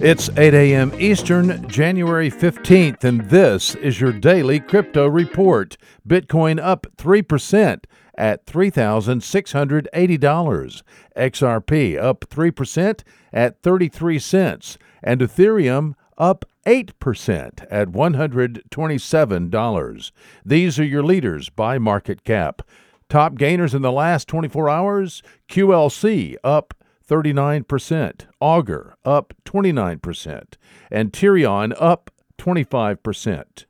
It's 8 a.m. Eastern, January 15th, and this is your daily crypto report. Bitcoin up 3% at $3,680. XRP up 3% at 33 cents, and Ethereum up 8% at $127. These are your leaders by market cap. Top gainers in the last 24 hours QLC up 39%, Augur up 29%, and Tierion up 25%.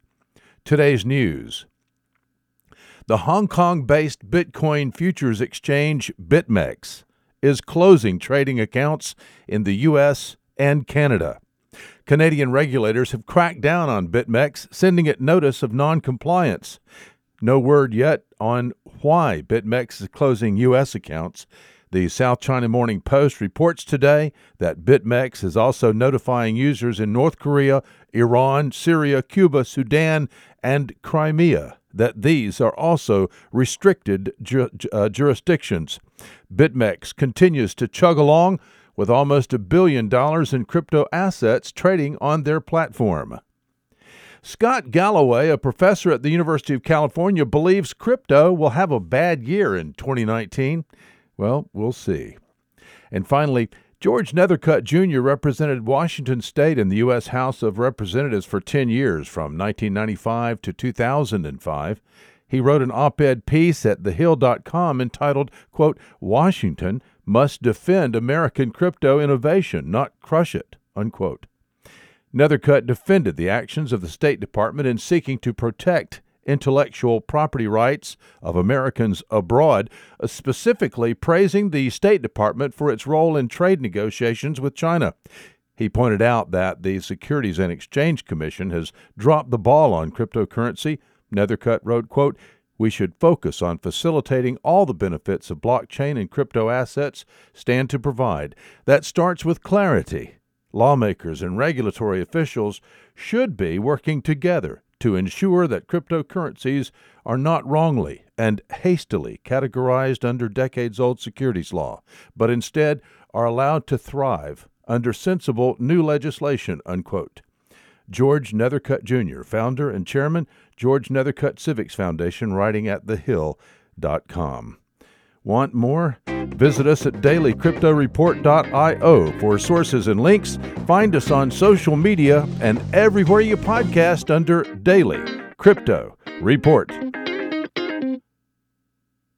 Today's news. The Hong Kong based Bitcoin futures exchange BitMEX is closing trading accounts in the U.S. and Canada. Canadian regulators have cracked down on BitMEX, sending it notice of noncompliance. No word yet on why BitMEX is closing U.S. accounts. The South China Morning Post reports today that BitMEX is also notifying users in North Korea, Iran, Syria, Cuba, Sudan, and Crimea that these are also restricted ju- uh, jurisdictions. BitMEX continues to chug along with almost a billion dollars in crypto assets trading on their platform. Scott Galloway, a professor at the University of California, believes crypto will have a bad year in 2019. Well, we'll see. And finally, George Nethercutt Jr. represented Washington State in the U.S. House of Representatives for 10 years, from 1995 to 2005. He wrote an op ed piece at TheHill.com entitled, quote, Washington must defend American crypto innovation, not crush it, unquote. Nethercutt defended the actions of the State Department in seeking to protect intellectual property rights of Americans abroad, uh, specifically praising the State Department for its role in trade negotiations with China. He pointed out that the Securities and Exchange Commission has dropped the ball on cryptocurrency. Nethercutt wrote, quote, we should focus on facilitating all the benefits of blockchain and crypto assets stand to provide. That starts with clarity. Lawmakers and regulatory officials should be working together to ensure that cryptocurrencies are not wrongly and hastily categorized under decades old securities law, but instead are allowed to thrive under sensible new legislation. Unquote. George Nethercutt Jr., founder and chairman, George Nethercutt Civics Foundation, writing at thehill.com. Want more? Visit us at dailycryptoreport.io for sources and links. Find us on social media and everywhere you podcast under Daily Crypto Report.